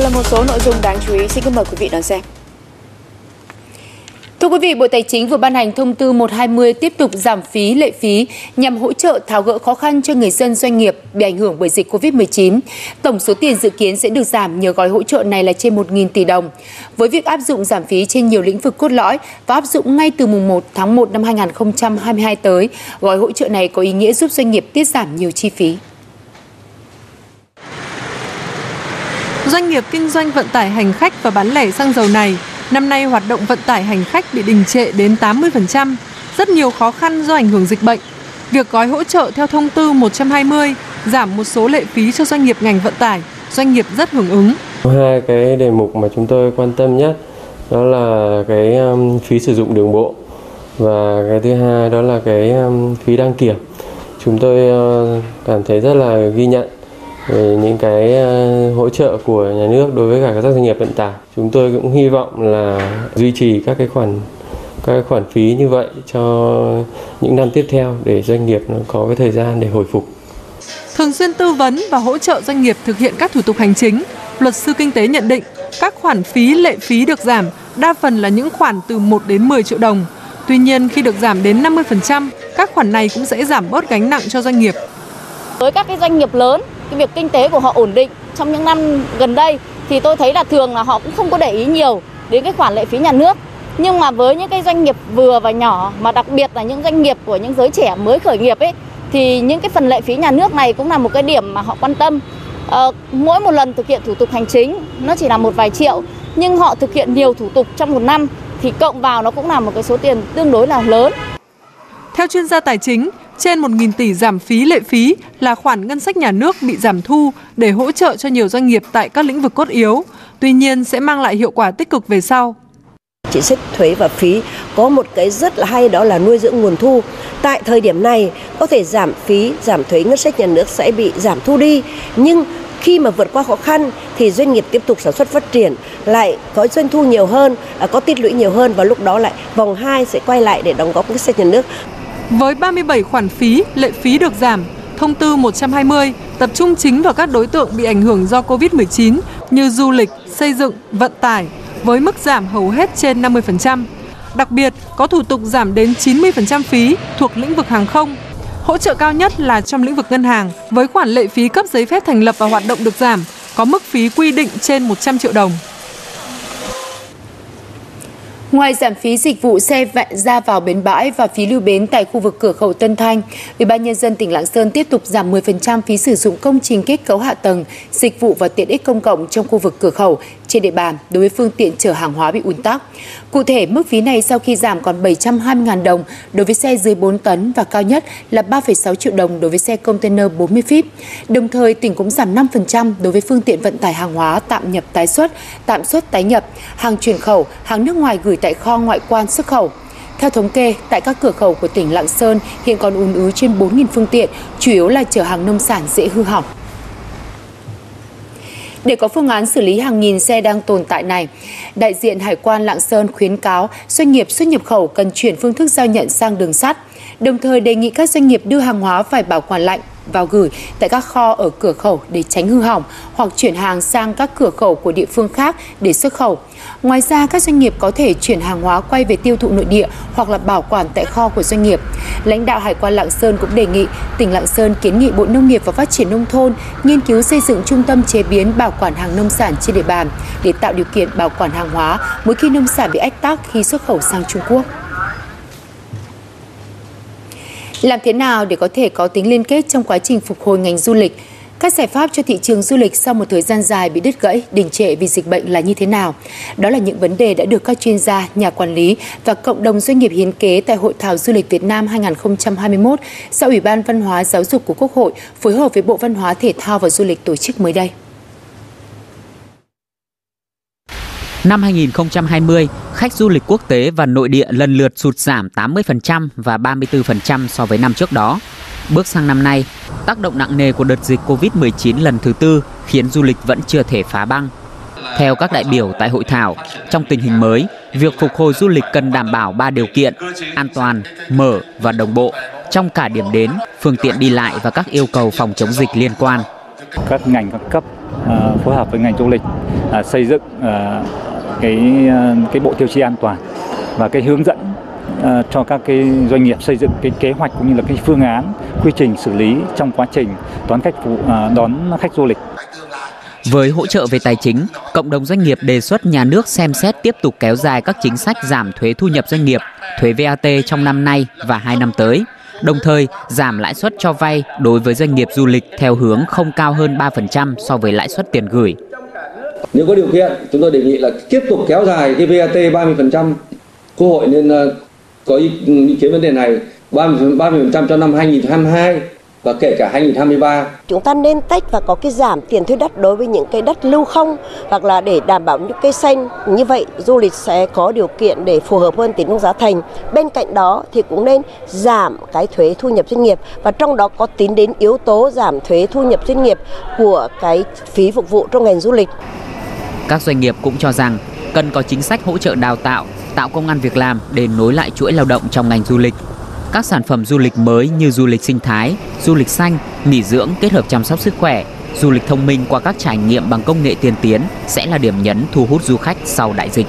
là một số nội dung đáng chú ý. Xin kính mời quý vị đón xem. Thưa quý vị, Bộ Tài chính vừa ban hành thông tư 120 tiếp tục giảm phí lệ phí nhằm hỗ trợ tháo gỡ khó khăn cho người dân doanh nghiệp bị ảnh hưởng bởi dịch Covid-19. Tổng số tiền dự kiến sẽ được giảm nhờ gói hỗ trợ này là trên 1.000 tỷ đồng. Với việc áp dụng giảm phí trên nhiều lĩnh vực cốt lõi và áp dụng ngay từ mùng 1 tháng 1 năm 2022 tới, gói hỗ trợ này có ý nghĩa giúp doanh nghiệp tiết giảm nhiều chi phí. Doanh nghiệp kinh doanh vận tải hành khách và bán lẻ xăng dầu này năm nay hoạt động vận tải hành khách bị đình trệ đến 80%, rất nhiều khó khăn do ảnh hưởng dịch bệnh. Việc gói hỗ trợ theo thông tư 120 giảm một số lệ phí cho doanh nghiệp ngành vận tải, doanh nghiệp rất hưởng ứng. Hai cái đề mục mà chúng tôi quan tâm nhất đó là cái um, phí sử dụng đường bộ và cái thứ hai đó là cái um, phí đăng kiểm. Chúng tôi ờ, cảm thấy rất là ghi nhận về những cái ờ, hỗ trợ của nhà nước đối với cả các doanh nghiệp vận tải. Chúng tôi cũng hy vọng là duy trì các cái khoản các cái khoản phí như vậy cho những năm tiếp theo để doanh nghiệp nó có cái thời gian để hồi phục. Thường xuyên tư vấn và hỗ trợ doanh nghiệp thực hiện các thủ tục hành chính, luật sư kinh tế nhận định các khoản phí lệ phí được giảm đa phần là những khoản từ 1 đến 10 triệu đồng. Tuy nhiên khi được giảm đến 50%, các khoản này cũng sẽ giảm bớt gánh nặng cho doanh nghiệp. Với các cái doanh nghiệp lớn cái việc kinh tế của họ ổn định trong những năm gần đây thì tôi thấy là thường là họ cũng không có để ý nhiều đến cái khoản lệ phí nhà nước. Nhưng mà với những cái doanh nghiệp vừa và nhỏ mà đặc biệt là những doanh nghiệp của những giới trẻ mới khởi nghiệp ấy thì những cái phần lệ phí nhà nước này cũng là một cái điểm mà họ quan tâm. À, mỗi một lần thực hiện thủ tục hành chính nó chỉ là một vài triệu nhưng họ thực hiện nhiều thủ tục trong một năm thì cộng vào nó cũng là một cái số tiền tương đối là lớn. Theo chuyên gia tài chính, trên 1.000 tỷ giảm phí lệ phí là khoản ngân sách nhà nước bị giảm thu để hỗ trợ cho nhiều doanh nghiệp tại các lĩnh vực cốt yếu, tuy nhiên sẽ mang lại hiệu quả tích cực về sau. Chính sách thuế và phí có một cái rất là hay đó là nuôi dưỡng nguồn thu. Tại thời điểm này có thể giảm phí, giảm thuế ngân sách nhà nước sẽ bị giảm thu đi, nhưng khi mà vượt qua khó khăn thì doanh nghiệp tiếp tục sản xuất phát triển lại có doanh thu nhiều hơn, à, có tích lũy nhiều hơn và lúc đó lại vòng 2 sẽ quay lại để đóng góp ngân sách nhà nước. Với 37 khoản phí, lệ phí được giảm, thông tư 120 tập trung chính vào các đối tượng bị ảnh hưởng do Covid-19 như du lịch, xây dựng, vận tải với mức giảm hầu hết trên 50%. Đặc biệt, có thủ tục giảm đến 90% phí thuộc lĩnh vực hàng không. Hỗ trợ cao nhất là trong lĩnh vực ngân hàng với khoản lệ phí cấp giấy phép thành lập và hoạt động được giảm, có mức phí quy định trên 100 triệu đồng. Ngoài giảm phí dịch vụ xe ra vào bến bãi và phí lưu bến tại khu vực cửa khẩu Tân Thanh, Ủy ban nhân dân tỉnh Lạng Sơn tiếp tục giảm 10% phí sử dụng công trình kết cấu hạ tầng, dịch vụ và tiện ích công cộng trong khu vực cửa khẩu trên địa bàn đối với phương tiện chở hàng hóa bị ùn tắc. Cụ thể, mức phí này sau khi giảm còn 720.000 đồng đối với xe dưới 4 tấn và cao nhất là 3,6 triệu đồng đối với xe container 40 feet. Đồng thời, tỉnh cũng giảm 5% đối với phương tiện vận tải hàng hóa tạm nhập tái xuất, tạm xuất tái nhập, hàng chuyển khẩu, hàng nước ngoài gửi tại kho ngoại quan xuất khẩu. Theo thống kê, tại các cửa khẩu của tỉnh Lạng Sơn hiện còn ùn ứ trên 4.000 phương tiện, chủ yếu là chở hàng nông sản dễ hư hỏng. Để có phương án xử lý hàng nghìn xe đang tồn tại này, đại diện Hải quan Lạng Sơn khuyến cáo doanh nghiệp xuất nhập khẩu cần chuyển phương thức giao nhận sang đường sắt, đồng thời đề nghị các doanh nghiệp đưa hàng hóa phải bảo quản lạnh vào gửi tại các kho ở cửa khẩu để tránh hư hỏng hoặc chuyển hàng sang các cửa khẩu của địa phương khác để xuất khẩu. Ngoài ra, các doanh nghiệp có thể chuyển hàng hóa quay về tiêu thụ nội địa hoặc là bảo quản tại kho của doanh nghiệp. Lãnh đạo Hải quan Lạng Sơn cũng đề nghị tỉnh Lạng Sơn kiến nghị Bộ Nông nghiệp và Phát triển Nông thôn nghiên cứu xây dựng trung tâm chế biến bảo quản hàng nông sản trên địa bàn để tạo điều kiện bảo quản hàng hóa mỗi khi nông sản bị ách tắc khi xuất khẩu sang Trung Quốc. Làm thế nào để có thể có tính liên kết trong quá trình phục hồi ngành du lịch? Các giải pháp cho thị trường du lịch sau một thời gian dài bị đứt gãy, đình trệ vì dịch bệnh là như thế nào? Đó là những vấn đề đã được các chuyên gia, nhà quản lý và cộng đồng doanh nghiệp hiến kế tại Hội thảo Du lịch Việt Nam 2021 do Ủy ban Văn hóa Giáo dục của Quốc hội phối hợp với Bộ Văn hóa Thể thao và Du lịch tổ chức mới đây. Năm 2020, khách du lịch quốc tế và nội địa lần lượt sụt giảm 80% và 34% so với năm trước đó. Bước sang năm nay, tác động nặng nề của đợt dịch Covid-19 lần thứ tư khiến du lịch vẫn chưa thể phá băng. Theo các đại biểu tại hội thảo, trong tình hình mới, việc phục hồi du lịch cần đảm bảo 3 điều kiện: an toàn, mở và đồng bộ trong cả điểm đến, phương tiện đi lại và các yêu cầu phòng chống dịch liên quan. Các ngành các cấp à, phối hợp với ngành du lịch à, xây dựng à, cái ờ, cái bộ tiêu chí an toàn và cái hướng dẫn ờ, cho các cái doanh nghiệp xây dựng cái kế hoạch cũng như là cái phương án quy trình xử lý trong quá trình đón khách phụ, ờ, đón khách du lịch. Với hỗ trợ về tài chính, cộng đồng doanh nghiệp đề xuất nhà nước xem xét tiếp tục kéo dài các chính sách giảm thuế thu nhập doanh nghiệp, thuế VAT trong năm nay và hai năm tới. Đồng thời, giảm lãi suất cho vay đối với doanh nghiệp du lịch theo hướng không cao hơn 3% so với lãi suất tiền gửi. Nếu có điều kiện, chúng tôi đề nghị là tiếp tục kéo dài cái VAT 30%. Quốc hội nên ờ, có ý, ý kiến vấn đề này 30%, 30% cho năm 2022 và kể cả 2023. Chúng ta nên tách và có cái giảm tiền thuê đất đối với những cây đất lưu không hoặc là để đảm bảo những cây xanh. Như vậy du lịch sẽ có điều kiện để phù hợp hơn tính nông giá thành. Bên cạnh đó thì cũng nên giảm cái thuế thu nhập doanh nghiệp và trong đó có tính đến yếu tố giảm thuế thu nhập doanh nghiệp của cái phí phục vụ trong ngành du lịch. Các doanh nghiệp cũng cho rằng cần có chính sách hỗ trợ đào tạo, tạo công an việc làm để nối lại chuỗi lao động trong ngành du lịch. Các sản phẩm du lịch mới như du lịch sinh thái, du lịch xanh, nghỉ dưỡng kết hợp chăm sóc sức khỏe, du lịch thông minh qua các trải nghiệm bằng công nghệ tiên tiến sẽ là điểm nhấn thu hút du khách sau đại dịch.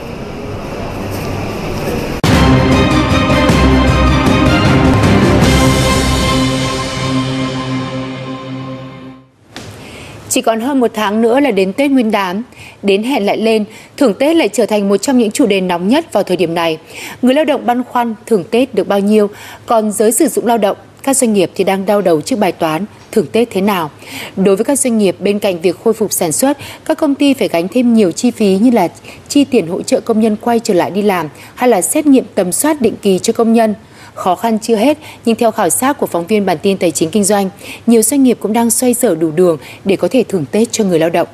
Chỉ còn hơn một tháng nữa là đến Tết Nguyên đán. Đến hẹn lại lên, thưởng Tết lại trở thành một trong những chủ đề nóng nhất vào thời điểm này. Người lao động băn khoăn thưởng Tết được bao nhiêu, còn giới sử dụng lao động, các doanh nghiệp thì đang đau đầu trước bài toán thưởng Tết thế nào. Đối với các doanh nghiệp bên cạnh việc khôi phục sản xuất, các công ty phải gánh thêm nhiều chi phí như là chi tiền hỗ trợ công nhân quay trở lại đi làm hay là xét nghiệm tầm soát định kỳ cho công nhân. Khó khăn chưa hết, nhưng theo khảo sát của phóng viên bản tin Tài chính Kinh doanh, nhiều doanh nghiệp cũng đang xoay sở đủ đường để có thể thưởng Tết cho người lao động.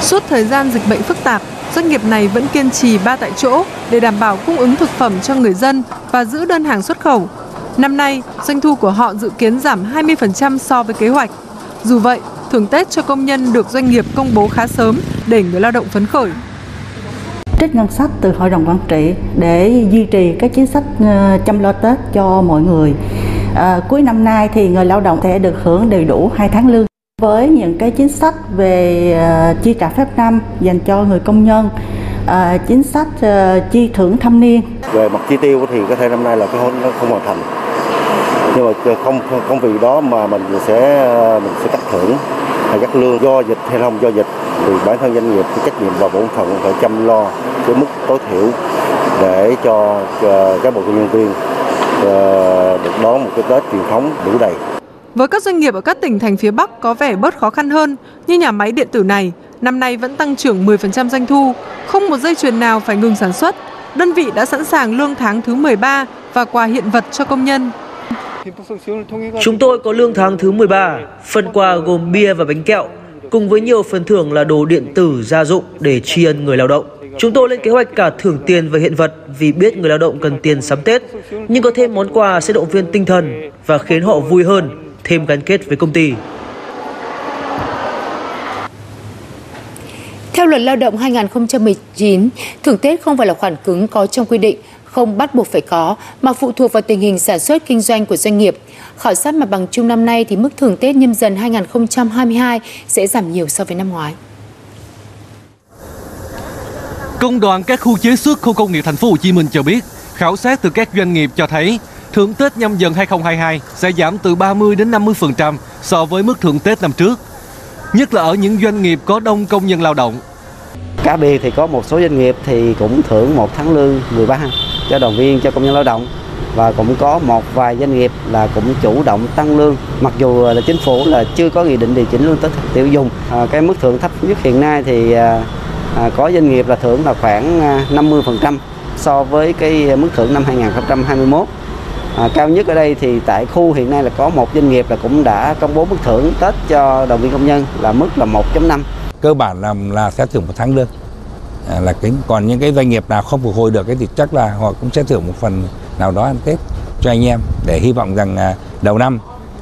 Suốt thời gian dịch bệnh phức tạp, doanh nghiệp này vẫn kiên trì ba tại chỗ để đảm bảo cung ứng thực phẩm cho người dân và giữ đơn hàng xuất khẩu. Năm nay, doanh thu của họ dự kiến giảm 20% so với kế hoạch. Dù vậy, thưởng Tết cho công nhân được doanh nghiệp công bố khá sớm để người lao động phấn khởi trích ngân sách từ hội đồng quản trị để duy trì các chính sách ờ, chăm lo Tết cho mọi người. À, cuối năm nay thì người lao động sẽ được hưởng đầy đủ 2 tháng lương. Với những cái chính sách về uh, chi trả phép năm dành cho người công nhân uh, chính sách uh, chi thưởng thâm niên. Về mặt chi tiêu thì có thể năm nay là cái nó không hoàn thành. Nhưng mà không không vì đó mà mình sẽ mình sẽ cắt thưởng hay cắt lương do dịch hay không do dịch thì bản thân doanh nghiệp có trách nhiệm và bổn phận phải chăm lo cái mức tối thiểu để cho ờ, các bộ nhân viên ờ, được đón một cái Tết truyền thống đủ đầy. Với các doanh nghiệp ở các tỉnh thành phía Bắc có vẻ bớt khó khăn hơn, như nhà máy điện tử này, năm nay vẫn tăng trưởng 10% doanh thu, không một dây chuyền nào phải ngừng sản xuất. Đơn vị đã sẵn sàng lương tháng thứ 13 và quà hiện vật cho công nhân. Chúng tôi có lương tháng thứ 13, phần quà gồm bia và bánh kẹo, cùng với nhiều phần thưởng là đồ điện tử gia dụng để tri ân người lao động. Chúng tôi lên kế hoạch cả thưởng tiền và hiện vật vì biết người lao động cần tiền sắm Tết, nhưng có thêm món quà sẽ động viên tinh thần và khiến họ vui hơn, thêm gắn kết với công ty. Theo luật lao động 2019, thưởng Tết không phải là khoản cứng có trong quy định, không bắt buộc phải có mà phụ thuộc vào tình hình sản xuất kinh doanh của doanh nghiệp. Khảo sát mặt bằng chung năm nay thì mức thưởng Tết nhâm dần 2022 sẽ giảm nhiều so với năm ngoái. Công đoàn các khu chế xuất khu công nghiệp thành phố Hồ Chí Minh cho biết, khảo sát từ các doanh nghiệp cho thấy thưởng Tết nhâm dần 2022 sẽ giảm từ 30 đến 50% so với mức thưởng Tết năm trước. Nhất là ở những doanh nghiệp có đông công nhân lao động. Cá biệt thì có một số doanh nghiệp thì cũng thưởng một tháng lương 13 cho đoàn viên cho công nhân lao động. Và cũng có một vài doanh nghiệp là cũng chủ động tăng lương. Mặc dù là chính phủ là chưa có nghị định điều chỉnh lương tối tiêu dùng à, cái mức thưởng thấp nhất hiện nay thì à, à có doanh nghiệp là thưởng là khoảng à, 50% so với cái mức thưởng năm 2021 à, cao nhất ở đây thì tại khu hiện nay là có một doanh nghiệp là cũng đã công bố mức thưởng Tết cho đoàn viên công nhân là mức là 1.5 cơ bản là là sẽ thưởng một tháng lương. À, là cái còn những cái doanh nghiệp nào không phục hồi được cái thì chắc là họ cũng sẽ thưởng một phần nào đó ăn Tết cho anh em để hy vọng rằng à, đầu năm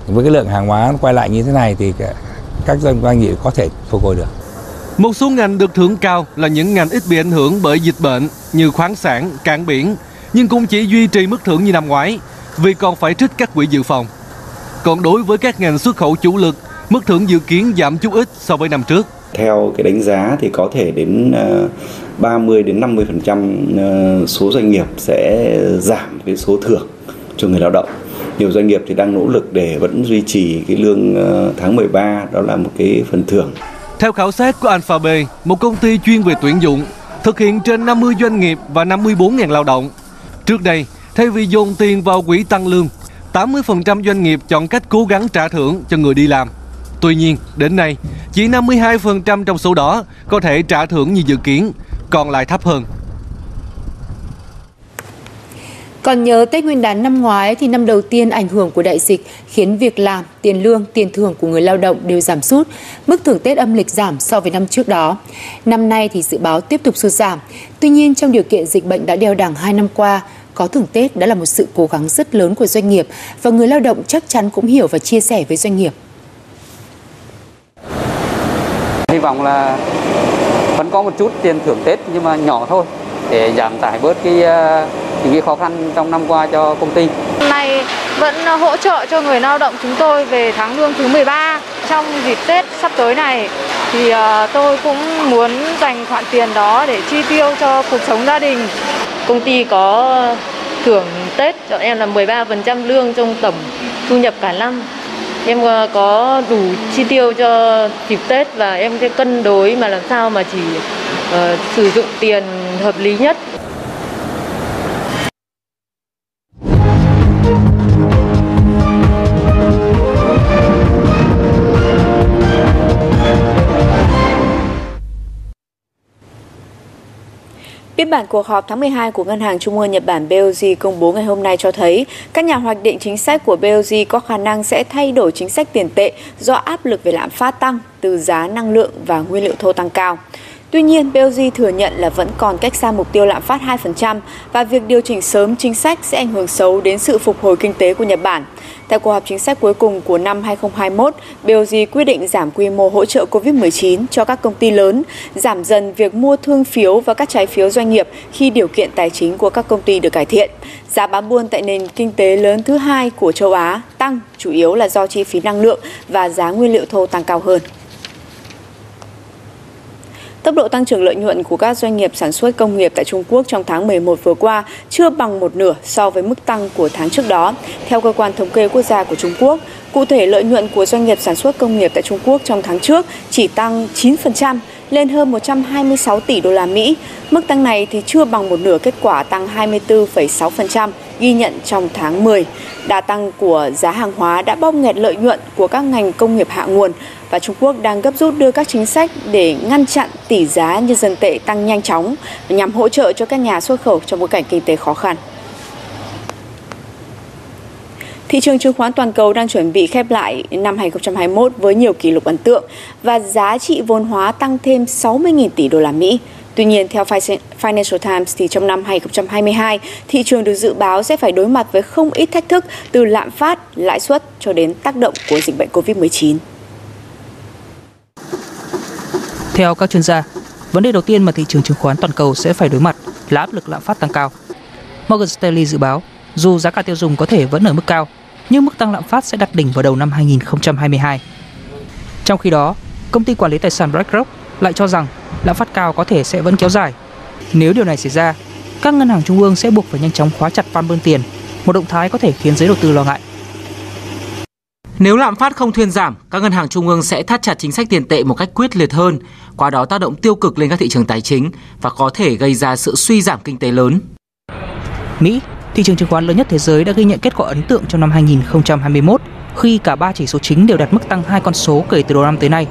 với cái lượng hàng hóa quay lại như thế này thì các doanh nghiệp có thể phục hồi được. Một số ngành được thưởng cao là những ngành ít bị ảnh hưởng bởi dịch bệnh như khoáng sản, cảng biển, nhưng cũng chỉ duy trì mức thưởng như năm ngoái vì còn phải trích các quỹ dự phòng. Còn đối với các ngành xuất khẩu chủ lực, mức thưởng dự kiến giảm chút ít so với năm trước. Theo cái đánh giá thì có thể đến ờ, 30 đến 50% ờ, số doanh nghiệp sẽ giảm cái số thưởng cho người lao động. Nhiều doanh nghiệp thì đang nỗ lực để vẫn duy trì cái lương ờ, tháng 13 đó là một cái phần thưởng. Theo khảo sát của Alphabet, một công ty chuyên về tuyển dụng, thực hiện trên 50 doanh nghiệp và 54.000 lao động. Trước đây, thay vì dồn tiền vào quỹ tăng lương, 80% doanh nghiệp chọn cách cố gắng trả thưởng cho người đi làm. Tuy nhiên, đến nay, chỉ 52% trong số đó có thể trả thưởng như dự kiến, còn lại thấp hơn. Còn nhớ Tết Nguyên đán năm ngoái thì năm đầu tiên ảnh hưởng của đại dịch khiến việc làm, tiền lương, tiền thưởng của người lao động đều giảm sút, mức thưởng Tết âm lịch giảm so với năm trước đó. Năm nay thì dự báo tiếp tục sụt giảm. Tuy nhiên trong điều kiện dịch bệnh đã đeo đẳng 2 năm qua, có thưởng Tết đã là một sự cố gắng rất lớn của doanh nghiệp và người lao động chắc chắn cũng hiểu và chia sẻ với doanh nghiệp. Hy vọng là vẫn có một chút tiền thưởng Tết nhưng mà nhỏ thôi để giảm tải bớt cái những cái khó khăn trong năm qua cho công ty. Hôm nay vẫn hỗ trợ cho người lao động chúng tôi về tháng lương thứ 13. Trong dịp Tết sắp tới này thì tôi cũng muốn dành khoản tiền đó để chi tiêu cho cuộc sống gia đình. Công ty có thưởng Tết cho em là 13% lương trong tổng thu nhập cả năm. Em ờ, có đủ chi tiêu cho dịp Tết và em sẽ cân đối mà làm sao mà chỉ uh, sử dụng tiền hợp lý nhất. Biên bản cuộc họp tháng 12 của Ngân hàng Trung ương Nhật Bản BOJ công bố ngày hôm nay cho thấy, các nhà hoạch định chính sách của BOJ có khả năng sẽ thay đổi chính sách tiền tệ do áp lực về lạm phát tăng từ giá năng lượng và nguyên liệu thô tăng cao. Tuy nhiên, BOJ thừa nhận là vẫn còn cách xa mục tiêu lạm phát 2% và việc điều chỉnh sớm chính sách sẽ ảnh hưởng xấu đến sự phục hồi kinh tế của Nhật Bản. Tại cuộc họp chính sách cuối cùng của năm 2021, BOJ quyết định giảm quy mô hỗ trợ COVID-19 cho các công ty lớn, giảm dần việc mua thương phiếu và các trái phiếu doanh nghiệp khi điều kiện tài chính của các công ty được cải thiện. Giá bán buôn tại nền kinh tế lớn thứ hai của châu Á tăng chủ yếu là do chi phí năng lượng và giá nguyên liệu thô tăng cao hơn. Tốc độ tăng trưởng lợi nhuận của các doanh nghiệp sản xuất công nghiệp tại Trung Quốc trong tháng 11 vừa qua chưa bằng một nửa so với mức tăng của tháng trước đó, theo cơ quan thống kê quốc gia của Trung Quốc. Cụ thể, lợi nhuận của doanh nghiệp sản xuất công nghiệp tại Trung Quốc trong tháng trước chỉ tăng 9%, lên hơn 126 tỷ đô la Mỹ. Mức tăng này thì chưa bằng một nửa kết quả tăng 24,6% ghi nhận trong tháng 10. Đà tăng của giá hàng hóa đã bóp nghẹt lợi nhuận của các ngành công nghiệp hạ nguồn và Trung Quốc đang gấp rút đưa các chính sách để ngăn chặn tỷ giá nhân dân tệ tăng nhanh chóng nhằm hỗ trợ cho các nhà xuất khẩu trong bối cảnh kinh tế khó khăn. Thị trường chứng khoán toàn cầu đang chuẩn bị khép lại năm 2021 với nhiều kỷ lục ấn tượng và giá trị vốn hóa tăng thêm 60.000 tỷ đô la Mỹ. Tuy nhiên, theo Financial Times thì trong năm 2022, thị trường được dự báo sẽ phải đối mặt với không ít thách thức từ lạm phát, lãi suất cho đến tác động của dịch bệnh COVID-19. Theo các chuyên gia, vấn đề đầu tiên mà thị trường chứng khoán toàn cầu sẽ phải đối mặt là áp lực lạm phát tăng cao. Morgan Stanley dự báo, dù giá cả tiêu dùng có thể vẫn ở mức cao, nhưng mức tăng lạm phát sẽ đạt đỉnh vào đầu năm 2022. Trong khi đó, công ty quản lý tài sản BlackRock lại cho rằng lạm phát cao có thể sẽ vẫn kéo dài. Nếu điều này xảy ra, các ngân hàng trung ương sẽ buộc phải nhanh chóng khóa chặt van bơm tiền, một động thái có thể khiến giới đầu tư lo ngại. Nếu lạm phát không thuyên giảm, các ngân hàng trung ương sẽ thắt chặt chính sách tiền tệ một cách quyết liệt hơn, qua đó tác động tiêu cực lên các thị trường tài chính và có thể gây ra sự suy giảm kinh tế lớn. Mỹ, thị trường chứng khoán lớn nhất thế giới đã ghi nhận kết quả ấn tượng trong năm 2021 khi cả ba chỉ số chính đều đạt mức tăng hai con số kể từ đầu năm tới nay.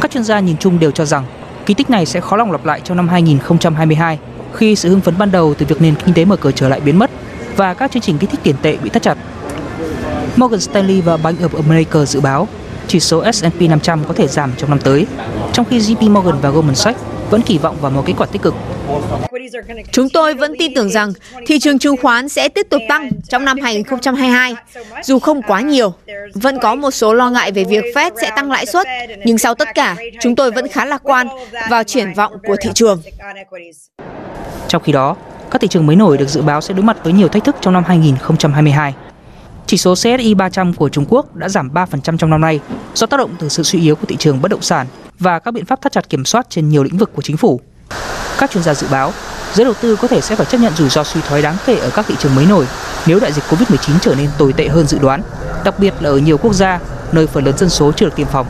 Các chuyên gia nhìn chung đều cho rằng kỳ tích này sẽ khó lòng lặp lại trong năm 2022 khi sự hưng phấn ban đầu từ việc nền kinh tế mở cửa trở lại biến mất và các chương trình kích thích tiền tệ bị thắt chặt. Morgan Stanley và Bank of America dự báo chỉ số S&P 500 có thể giảm trong năm tới, trong khi JP Morgan và Goldman Sachs vẫn kỳ vọng vào một kết quả tích cực. Chúng tôi vẫn tin tưởng rằng thị trường chứng khoán sẽ tiếp tục tăng trong năm 2022, dù không quá nhiều. Vẫn có một số lo ngại về việc Fed sẽ tăng lãi suất, nhưng sau tất cả, chúng tôi vẫn khá lạc quan vào triển vọng của thị trường. Trong khi đó, các thị trường mới nổi được dự báo sẽ đối mặt với nhiều thách thức trong năm 2022. Chỉ số CSI 300 của Trung Quốc đã giảm 3% trong năm nay do tác động từ sự suy yếu của thị trường bất động sản và các biện pháp thắt chặt kiểm soát trên nhiều lĩnh vực của chính phủ. Các chuyên gia dự báo, giới đầu tư có thể sẽ phải chấp nhận rủi ro suy thoái đáng kể ở các thị trường mới nổi nếu đại dịch Covid-19 trở nên tồi tệ hơn dự đoán, đặc biệt là ở nhiều quốc gia nơi phần lớn dân số chưa được tiêm phòng.